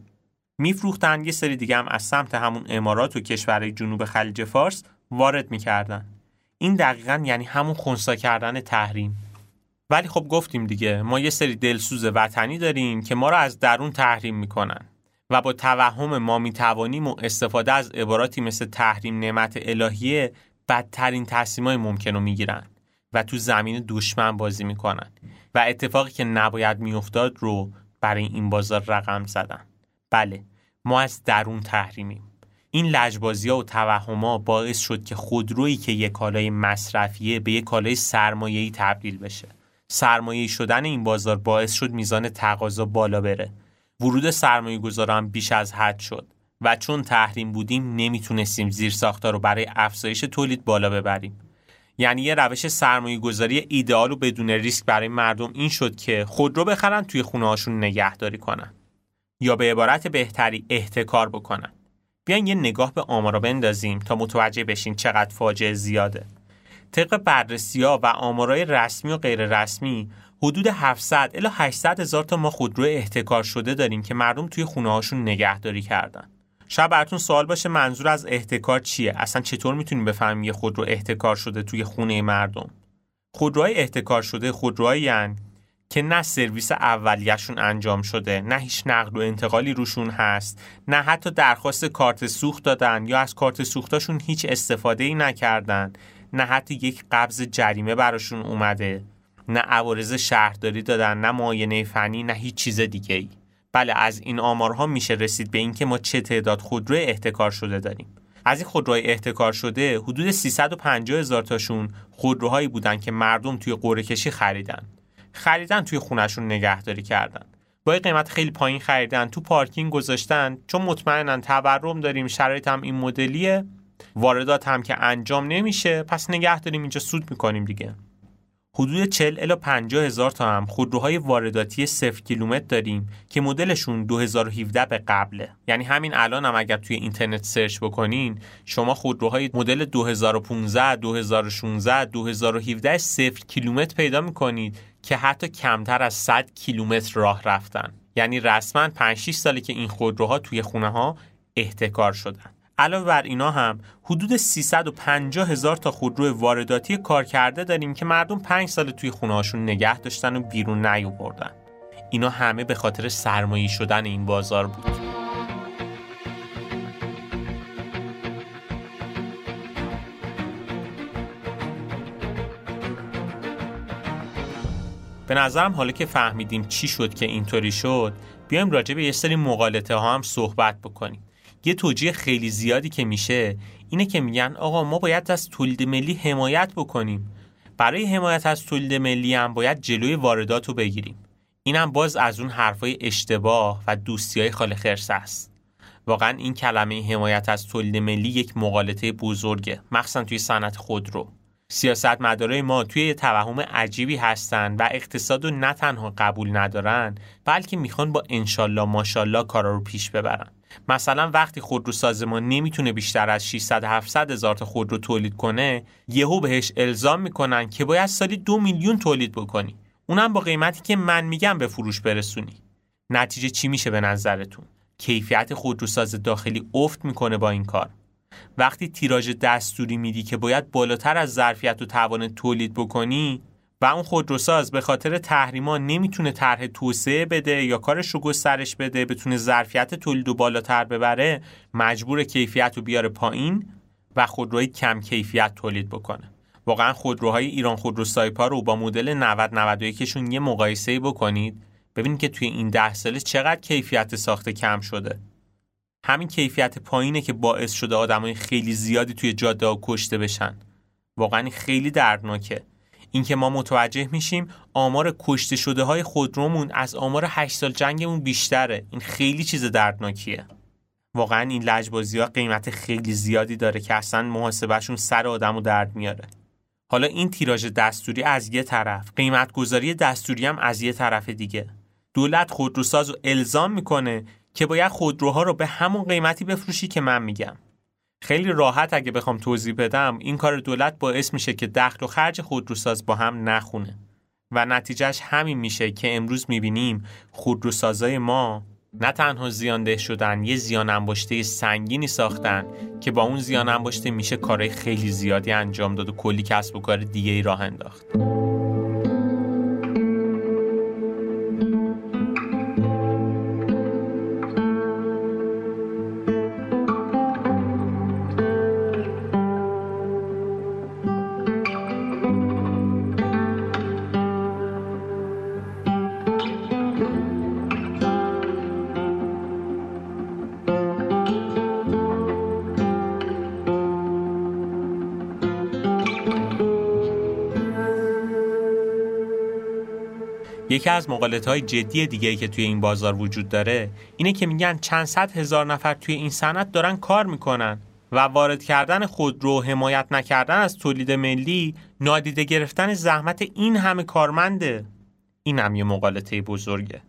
میفروختن یه سری دیگه هم از سمت همون امارات و کشورهای جنوب خلیج فارس وارد می‌کردن. این دقیقا یعنی همون خونسا کردن تحریم. ولی خب گفتیم دیگه ما یه سری دلسوز وطنی داریم که ما رو از درون تحریم می‌کنن. و با توهم ما می‌توانیم و استفاده از عباراتی مثل تحریم نعمت الهیه بدترین تصمیمای ممکن رو می‌گیرن و تو زمین دشمن بازی می‌کنن و اتفاقی که نباید میافتاد رو برای این بازار رقم زدن. بله ما از درون تحریمیم. این لجبازی ها و توهم ها باعث شد که خودرویی که یک کالای مصرفیه به یک کالای سرمایه‌ای تبدیل بشه. سرمایه شدن این بازار باعث شد میزان تقاضا بالا بره. ورود سرمایه گذاران بیش از حد شد و چون تحریم بودیم نمی‌تونستیم زیر رو برای افزایش تولید بالا ببریم. یعنی یه روش سرمایه گذاری ایدئال و بدون ریسک برای مردم این شد که خودرو بخرن توی خونه هاشون نگهداری کنن یا به عبارت بهتری احتکار بکنن. بیاین یه نگاه به آمارا بندازیم تا متوجه بشین چقدر فاجعه زیاده. طبق بررسی ها و آمارای رسمی و غیر رسمی حدود 700 الی 800 هزار تا ما خودرو احتکار شده داریم که مردم توی خونه هاشون نگهداری کردن. شاید براتون سوال باشه منظور از احتکار چیه؟ اصلا چطور می‌تونیم بفهمیم یه خودرو احتکار شده توی خونه مردم؟ خودروهای احتکار شده خودروهایی که نه سرویس اولیهشون انجام شده نه هیچ نقل و انتقالی روشون هست نه حتی درخواست کارت سوخت دادن یا از کارت سوختاشون هیچ استفاده ای نکردن نه حتی یک قبض جریمه براشون اومده نه عوارض شهرداری دادن نه معاینه فنی نه هیچ چیز دیگه ای بله از این آمارها میشه رسید به اینکه ما چه تعداد خودرو احتکار شده داریم. از این خودروهای احتکار شده حدود 350 هزار تاشون خودروهایی بودن که مردم توی قرعه کشی خریدن. خریدن توی خونشون نگهداری کردن. با قیمت خیلی پایین خریدن تو پارکینگ گذاشتن. چون مطمئنن تورم داریم شرایط هم این مدلیه. واردات هم که انجام نمیشه پس نگه داریم اینجا سود می‌کنیم دیگه. حدود 40 الی 50 هزار تا هم خودروهای وارداتی 0 کیلومتر داریم که مدلشون 2017 به قبله. یعنی همین الان هم اگر توی اینترنت سرچ بکنین شما خودروهای مدل 2015 2016 2017 0 کیلومتر پیدا می‌کنید که حتی کمتر از 100 کیلومتر راه رفتن. یعنی رسما 5 6 ساله که این خودروها توی خونه ها احتکار شدن. علاوه بر اینا هم حدود 350 هزار تا خودرو وارداتی کار کرده داریم که مردم 5 سال توی خونه هاشون نگه داشتن و بیرون نیاوردن. اینا همه به خاطر سرمایه شدن این بازار بود. به نظرم حالا که فهمیدیم چی شد که اینطوری شد بیایم راجع به یه سری مقالطه ها هم صحبت بکنیم یه توجیه خیلی زیادی که میشه اینه که میگن آقا ما باید از تولید ملی حمایت بکنیم. برای حمایت از تولید ملی هم باید جلوی واردات رو بگیریم. اینم باز از اون حرفای اشتباه و دوستی های خاله خرس است. واقعا این کلمه حمایت از تولید ملی یک مقالطه بزرگه مخصوصا توی صنعت خودرو سیاست مداره ما توی یه توهم عجیبی هستن و اقتصاد رو نه تنها قبول ندارن بلکه می‌خوان با انشالله ماشالله کارا رو پیش ببرن. مثلا وقتی خودرو سازمان نمی‌تونه بیشتر از 600 700 هزار تا خودرو تولید کنه یهو بهش الزام می‌کنن که باید سالی دو میلیون تولید بکنی. اونم با قیمتی که من میگم به فروش برسونی. نتیجه چی میشه به نظرتون؟ کیفیت خودروساز داخلی افت می‌کنه با این کار. وقتی تیراژ دستوری میدی که باید بالاتر از ظرفیت و توان تولید بکنی و اون خودروساز به خاطر تحریما نمی‌تونه طرح توسعه بده یا کارش رو گسترش بده بتونه ظرفیت تولید و بالاتر ببره مجبور کیفیت رو بیاره پایین و خودروی کم کیفیت تولید بکنه. واقعا خودروهای ایران خودرو سایپا رو با مدل 90 91 شون یه مقایسه بکنید. ببینید که توی این ده ساله چقدر کیفیت ساخته کم شده. همین کیفیت پایینه که باعث شده آدمای خیلی زیادی توی جاده ها کشته بشن. واقعا خیلی دردناکه. اینکه ما متوجه میشیم آمار کشته شده های خودرومون از آمار 8 سال جنگمون بیشتره. این خیلی چیز دردناکیه. واقعا این لجبازی ها قیمت خیلی زیادی داره که اصلا محاسبهشون سر آدم و درد میاره. حالا این تیراژ دستوری از یه طرف قیمت گذاری دستوری هم از یه طرف دیگه. دولت خودروساز رو الزام می‌کنه که باید خودروها رو به همون قیمتی بفروشی که من میگم. خیلی راحت اگه بخوام توضیح بدم این کار دولت باعث میشه که دخل و خرج خودروساز با هم نخونه. و نتیجهش همین میشه که امروز می‌بینیم خودروسازای ما نه تنها زیانده شدن یه زیان انباشته سنگینی ساختن که با اون زیان انباشته میشه کارهای خیلی زیادی انجام داد و کلی کسب و کار دیگه ای راه انداخت. یکی از مقالط های جدی دیگه که توی این بازار وجود داره اینه که میگن چند صد هزار نفر توی این صنعت دارن کار می‌کنن و وارد کردن خودرو حمایت نکردن از تولید ملی نادیده گرفتن زحمت این همه کارمنده. این هم یه مقالطه بزرگه.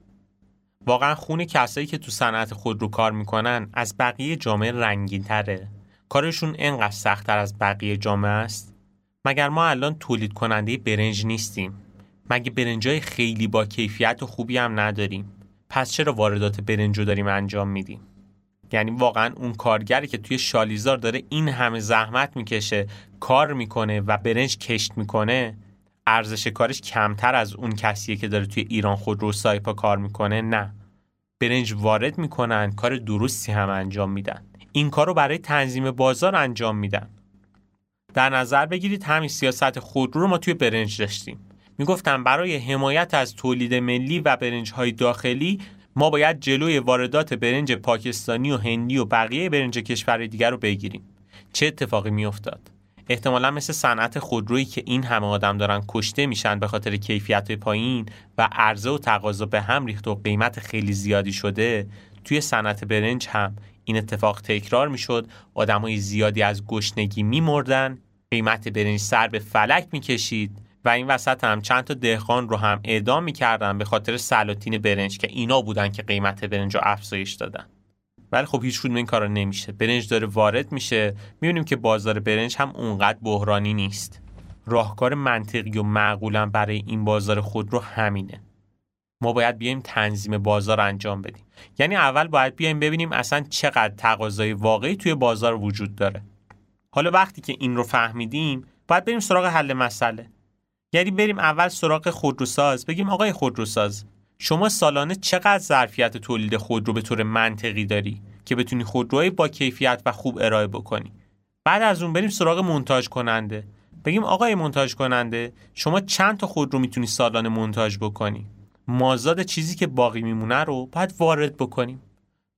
واقعا خون کسایی که تو صنعت خودرو کار می‌کنن از بقیه جامعه رنگین تره کارشون انقدر سختتر از بقیه جامعه است؟ مگر ما الان تولید کننده برنج نیستیم؟ مگه برنجای خیلی با کیفیت و خوبی هم نداریم؟ پس چرا واردات برنجو داریم انجام میدیم؟ یعنی واقعا اون کارگری که توی شالیزار داره این همه زحمت می‌کشه کار می‌کنه و برنج کشت می‌کنه ارزش کارش کمتر از اون کسیه که داره توی ایران خود رو سایپا کار می‌کنه؟ نه. برنج وارد می‌کنن کار درستی هم انجام میدن. این کار رو برای تنظیم بازار انجام میدن. در نظر بگیرید همین سیاست خودرو رو ما توی برنج داشتیم. می‌گفتن برای حمایت از تولید ملی و برنج های داخلی ما باید جلوی واردات برنج پاکستانی و هندی و بقیه برنج کشور دیگر رو بگیریم. چه اتفاقی میافتاد؟ احتمالا مثل صنعت خودرویی که این همه آدم دارن کشته میشن به خاطر کیفیت پایین و عرضه و تقاضا به هم ریخت و قیمت خیلی زیادی شده توی صنعت برنج هم این اتفاق تکرار می‌شد. آدمای زیادی از گشنگی میمردن قیمت برنج سر به فلک می‌کشید. و این وسط هم چند تا دهقان رو هم اعدام می‌کردن به خاطر سلاطین برنج که اینا بودن که قیمت برنج رو افزایش دادن. ولی خب هیچ این کارا نمیشه. برنج داره وارد میشه. می‌بینیم که بازار برنج هم اونقدر بحرانی نیست. راهکار منطقی و معقولا برای این بازار خود رو همینه. ما باید بیایم تنظیم بازار انجام بدیم. یعنی اول باید بیایم ببینیم اصلا چقدر تقاضای واقعی توی بازار وجود داره. حالا وقتی که این رو فهمیدیم باید بریم سراغ حل مسئله. یعنی بریم اول سراغ خودروساز. بگیم آقای خودروساز شما سالانه چقدر ظرفیت تولید خودرو به طور منطقی داری که بتونی خودروهای با کیفیت و خوب ارائه بکنی؟ بعد از اون بریم سراغ منتاج کننده. بگیم آقای منتاج کننده شما چند تا خودرو می‌تونی سالانه منتاج بکنی؟ مازاد چیزی که باقی میمونه رو باید وارد بکنیم.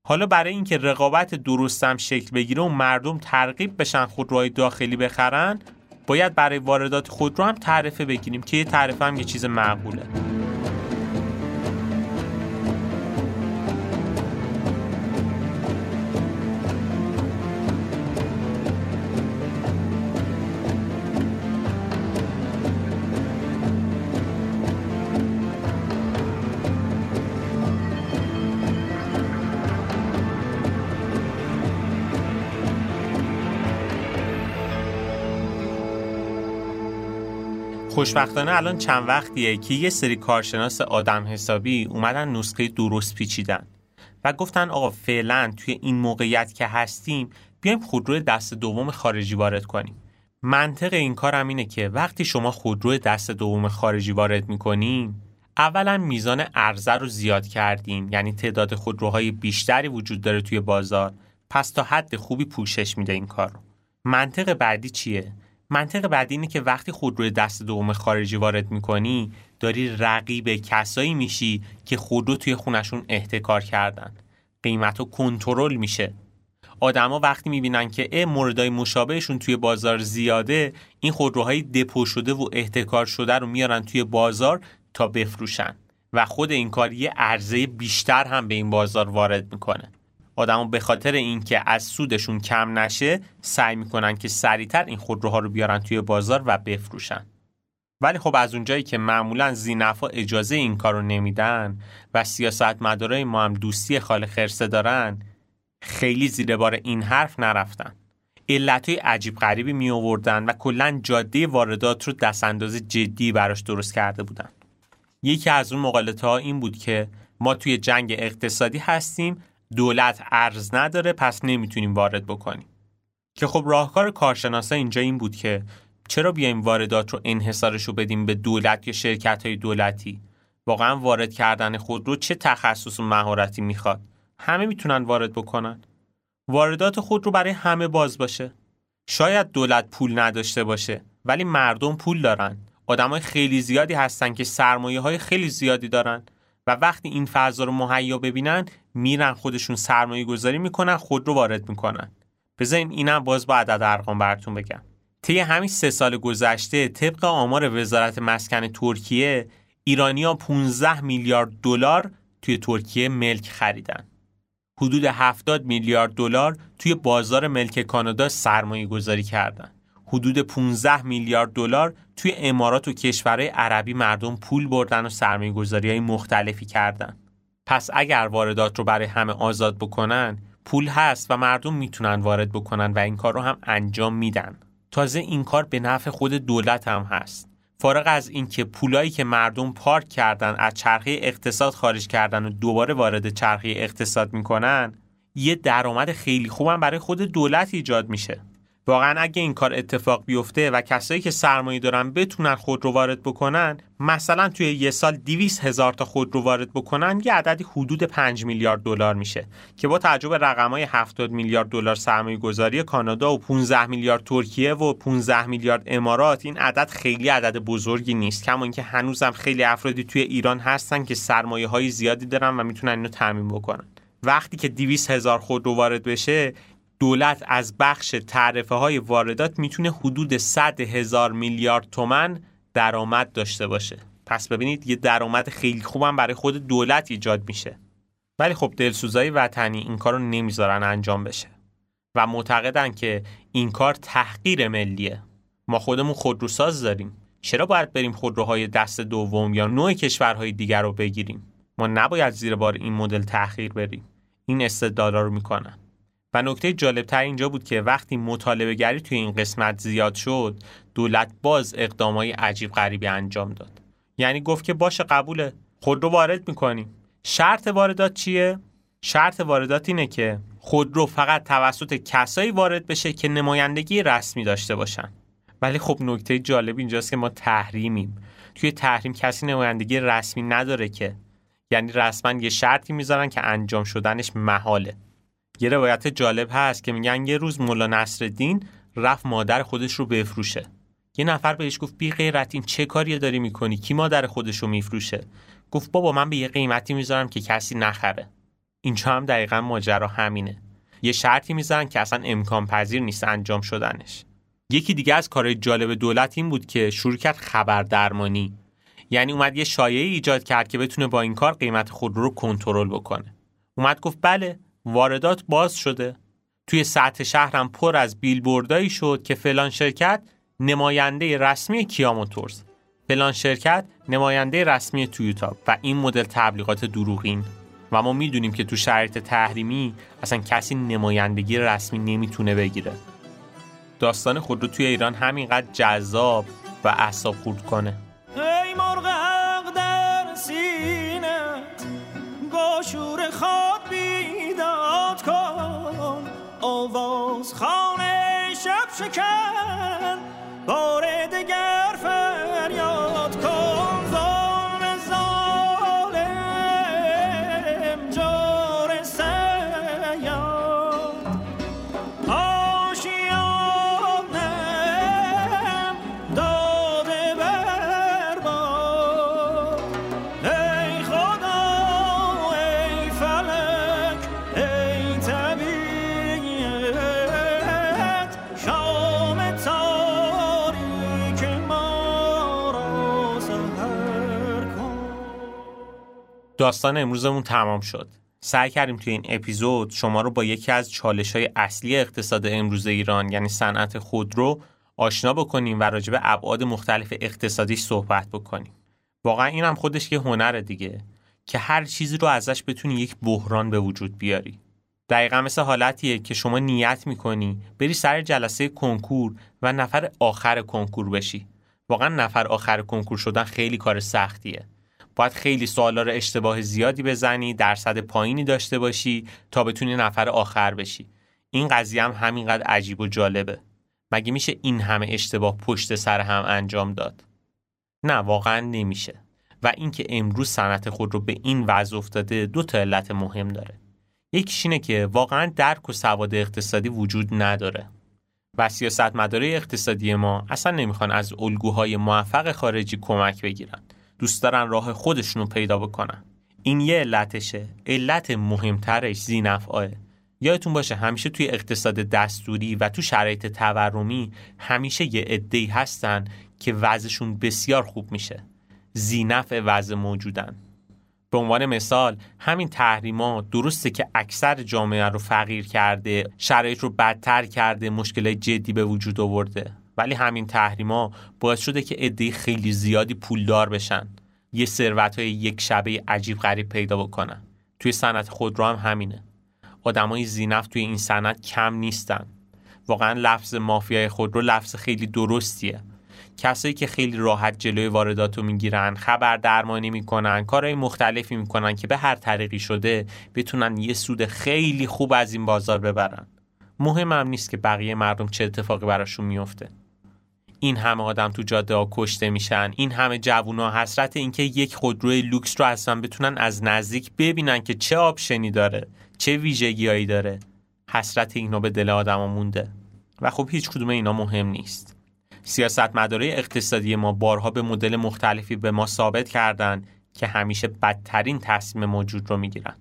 حالا برای اینکه رقابت درستم شکل بگیره و مردم ترغیب بشن خودروهای داخلی بخرن باید برای واردات خودرو هم تعرفه بگیریم که یه تعرفه هم یه چیز معقوله. خوشبختانه الان چند وقتیه که یه سری کارشناس آدم حسابی اومدن نسخه درست پیچیدن و گفتن آقا فعلا توی این موقعیت که هستیم بیایم خودرو دست دوم خارجی وارد کنیم. منطق این کار هم اینه که وقتی شما خودرو دست دوم خارجی وارد می‌کنین اولا میزان عرضه رو زیاد کردین یعنی تعداد خودروهای بیشتری وجود داره توی بازار. پس تا حد خوبی پوشش میده این کار رو. منطق بعدی چیه؟ منطق بعدی اینه که وقتی خودروی دست دوم خارجی وارد می‌کنی داری رقیب کسایی میشی که خودرو توی خونشون احتکار کردن. قیمت رو کنترل میشه. آدما وقتی می‌بینن که اه موردای مشابهشون توی بازار زیاده این خودروهای دپو شده و احتکار شده رو میارن توی بازار تا بفروشن. و خود این کار یه عرضه بیشتر هم به این بازار وارد می‌کنه. آدما به خاطر اینکه از سودشون کم نشه سعی می‌کنن که سریعتر این خودروها رو بیارن توی بازار و بفروشن. ولی خب از اونجایی که معمولا زینفا اجازه این کار رو نمیدن و سیاست مدارای ما هم دوستی خال خرسه دارن خیلی زیر بار این حرف نرفتن. علتهای عجیب غریبی می آوردن و کلا جاده واردات رو دست انداز جدی براش درست کرده بودن. یکی از اون مقالطه ها این بود که ما توی جنگ اقتصادی هستیم دولت ارز نداره پس نمی‌تونیم وارد بکنیم. که خب راهکار کارشناسا اینجا این بود که چرا بیایم واردات رو انحصارش رو بدیم به دولت یا شرکت های دولتی؟ واقعا وارد کردن خود رو چه تخصص و مهارتی می‌خواد؟ همه می‌تونن وارد بکنن. واردات خود رو برای همه باز باشه. شاید دولت پول نداشته باشه ولی مردم پول دارن. آدمای خیلی زیادی هستن که سرمایه های خیلی زیادی دارن. و وقتی این فضا رو مهیا ببینن میرن خودشون سرمایه گذاری می‌کنن خود رو وارد می‌کنن. بذارین اینم باز با عدد ارقام براتون بگم. طی همین سه سال گذشته طبق آمار وزارت مسکن ترکیه ایرانیا 15 میلیارد دلار توی ترکیه ملک خریدن. حدود 70 میلیارد دلار توی بازار ملک کانادا سرمایه گذاری کردن. حدود 15 میلیارد دلار توی امارات و کشورهای عربی مردم پول بردن و سرمایه گذاری های مختلفی کردن. پس اگر واردات رو برای همه آزاد بکنن پول هست و مردم می‌تونن وارد بکنن و این کار رو هم انجام میدن. تازه این کار به نفع خود دولت هم هست. فارغ از اینکه پولایی که مردم پارک کردن از چرخه اقتصاد خارج کردن و دوباره وارد چرخه اقتصاد می‌کنن یه درآمد خیلی خوبم برای خود دولت ایجاد میشه. واقعا اگه این کار اتفاق بیفته و کسایی که سرمایه دارن بتونن خود رو وارد بکنن مثلا توی یه سال 200 هزار تا خود رو وارد بکنن یه عددی حدود 5 میلیارد دلار میشه که با توجه به رقمای 70 میلیارد دلار سرمایه گذاری کانادا و 15 میلیارد ترکیه و 15 میلیارد امارات این عدد خیلی عدد بزرگی نیست. کما اینکه هنوزم خیلی افرادی توی ایران هستن که سرمایه های زیادی دارن و می‌تونن اینو تامین بکنن. وقتی که 200 هزار خود رو وارد بشه دولت از بخش تعرفه های واردات می‌تونه حدود 100 هزار میلیارد تومن درآمد داشته باشه. پس ببینید یه درآمد خیلی خوبم برای خود دولت ایجاد میشه. ولی خب دلسوزای وطنی این کار رو نمی‌ذارن انجام بشه. و معتقدن که این کار تحقیر ملیه. ما خودمون خودروساز داریم. چرا باید بریم خودروهای دست دوم یا نوع کشورهای دیگر رو بگیریم؟ ما نباید زیر بار این مدل تحقیر بریم. این استدلالا رو می‌کنن. و نکته جالبتر اینجا بود که وقتی مطالبه گری توی این قسمت زیاد شد دولت باز اقدامای عجیب غریبی انجام داد. یعنی گفت که باشه قبوله خودرو وارد می‌کنیم. شرط واردات چیه؟ شرط واردات اینه که خودرو فقط توسط کسایی وارد بشه که نمایندگی رسمی داشته باشن. ولی خب نکته جالب اینجاست که ما تحریمیم. توی تحریم کسی نمایندگی رسمی نداره که. یعنی رسما یه شرطی می‌ذارن که انجام شدنش محاله. یه روایت جالب هست که میگن یه روز مولا نصرالدین رفت مادر خودش رو بفروشه. یه نفر بهش گفت بی غیرت این چه کاری داری می‌کنی؟ کی مادر خودش رو میفروشه؟ گفت بابا من به یه قیمتی می‌ذارم که کسی نخره. اینجا هم دقیقا ماجرا همینه. یه شرطی می‌ذارن که اصلا امکان پذیر نیست انجام شدنش. یکی دیگه از کارهای جالب دولت این بود که شروع کرد خبر درمانی. یعنی اومد یه شایعه ایجاد کرد که بتونه با این کار قیمت خود رو کنترل بکنه. اومد گفت بله واردات باز شده. توی سطح شهرم پر از بیلبوردایی شد که فلان شرکت نماینده رسمی کیا موتورز فلان شرکت نماینده رسمی تویوتا و این مدل تبلیغات دروغین. و ما می‌دونیم که تو شرایط تحریمی اصلا کسی نمایندگی رسمی نمی‌تونه بگیره. داستان خود رو توی ایران همینقدر جذاب و اعصاب خورد کنه. ای مرغ آواز خانه شب شکن داستان امروزمون تمام شد. سعی کردیم توی این اپیزود شما رو با یکی از چالش های اصلی اقتصاد امروز ایران یعنی صنعت خودرو آشنا بکنیم و راجع به ابعاد مختلف اقتصادی صحبت بکنیم. واقعا این هم خودش یه هنر دیگه که هر چیزی رو ازش بتونی یک بحران به وجود بیاری. دقیقا مثل حالتیه که شما نیت می‌کنی بری سر جلسه کنکور و نفر آخر کنکور بشی. واقعا نفر آخر کنکور شدن خیلی کار سختیه. باید خیلی سوالا رو اشتباه زیادی بزنی درصد پایینی داشته باشی تا بتونی نفر آخر بشی. این قضیه هم همینقدر عجیب و جالبه. مگه میشه این همه اشتباه پشت سر هم انجام داد؟ نه واقعا نمیشه. و اینکه امروز صنعت خود رو به این وضع افتاده دو تا علت مهم داره. یکیش اینه که واقعا درک و سواد اقتصادی وجود نداره. و سیاست مداره اقتصادی ما اصلا نمی‌خوان از الگوهای موفق خارجی کمک بگیرن. دوست دارن راه خودشونو پیدا بکنن. این یه علتشه. علت مهمترش زینفعاه یادتون باشه همیشه توی اقتصاد دستوری و تو شرایط تورمی همیشه یه عده‌ای هستن که وضعشون بسیار خوب میشه. زینف وضع موجودن. به عنوان مثال همین تحریما درسته که اکثر جامعه رو فقیر کرده شرایط رو بدتر کرده مشکل جدی به وجود آورده. ولی همین تحریما باعث شده که عده خیلی زیادی پولدار بشن. یه ثروت های یک شبه عجیب غریب پیدا بکنن. توی صنعت خودرو هم همینه. آدمای زینف توی این صنعت کم نیستن. واقعا لفظ مافیای خودرو لفظ خیلی درستیه. کسایی که خیلی راحت جلوی واردات رو می‌گیرن خبر درمانی می‌کنن کارهای مختلفی می‌کنن که به هر طریقی شده بتونن یه سود خیلی خوب از این بازار ببرن. مهم هم نیست که بقیه مردم چه اتفاقی براشون میفته این همه آدم تو جاده ها کشته میشن. این همه جوونا حسرت اینکه یک خودروی لوکس رو اصلا بتونن از نزدیک ببینن که چه آپشنی داره چه ویژگیهایی داره. حسرت اینو به دل آدما مونده. و خب هیچ کدوم اینا مهم نیست. سیاست مدارای اقتصادی ما بارها به مدل مختلفی به ما ثابت کردن که همیشه بدترین تصمیم موجود رو می‌گیرن.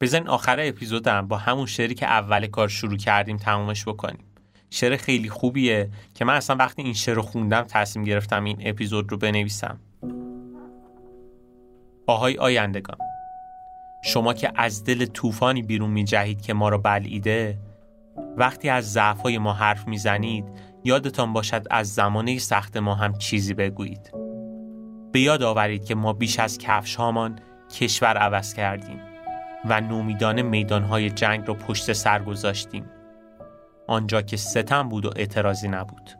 بزن آخر اپیزودم با همون شعری که اول کار شروع کردیم تمومش بکنیم. شعر خیلی خوبیه که من اصلا وقتی این شعر رو خوندم تصمیم گرفتم این اپیزود رو بنویسم. آهای آیندگان شما که از دل طوفانی بیرون می جهید که ما را بلعیده وقتی از ضعفای ما حرف می‌زنید یادتان باشد از زمانه سخت ما هم چیزی بگویید. به یاد آورید که ما بیش از کفش هامان کشور عوض کردیم و نومیدان میدانهای جنگ را پشت سر گذاشتیم. آنجا که ستم بود و اعتراضی نبود.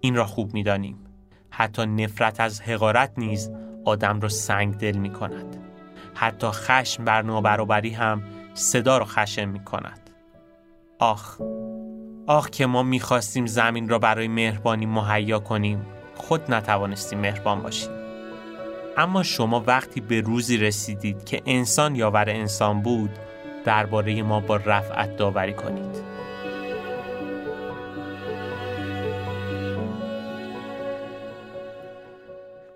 این را خوب می‌دانیم. حتی نفرت از حقارت نیز آدم را سنگ دل می کند حتی خشم بر نابرابری هم صدا را خشم می کند آخ آخ که ما می‌خواستیم زمین را برای مهربانی مهیا کنیم. خود نتوانستیم مهربان باشیم. اما شما وقتی به روزی رسیدید که انسان یاور انسان بود درباره ما با رفعت داوری کنید.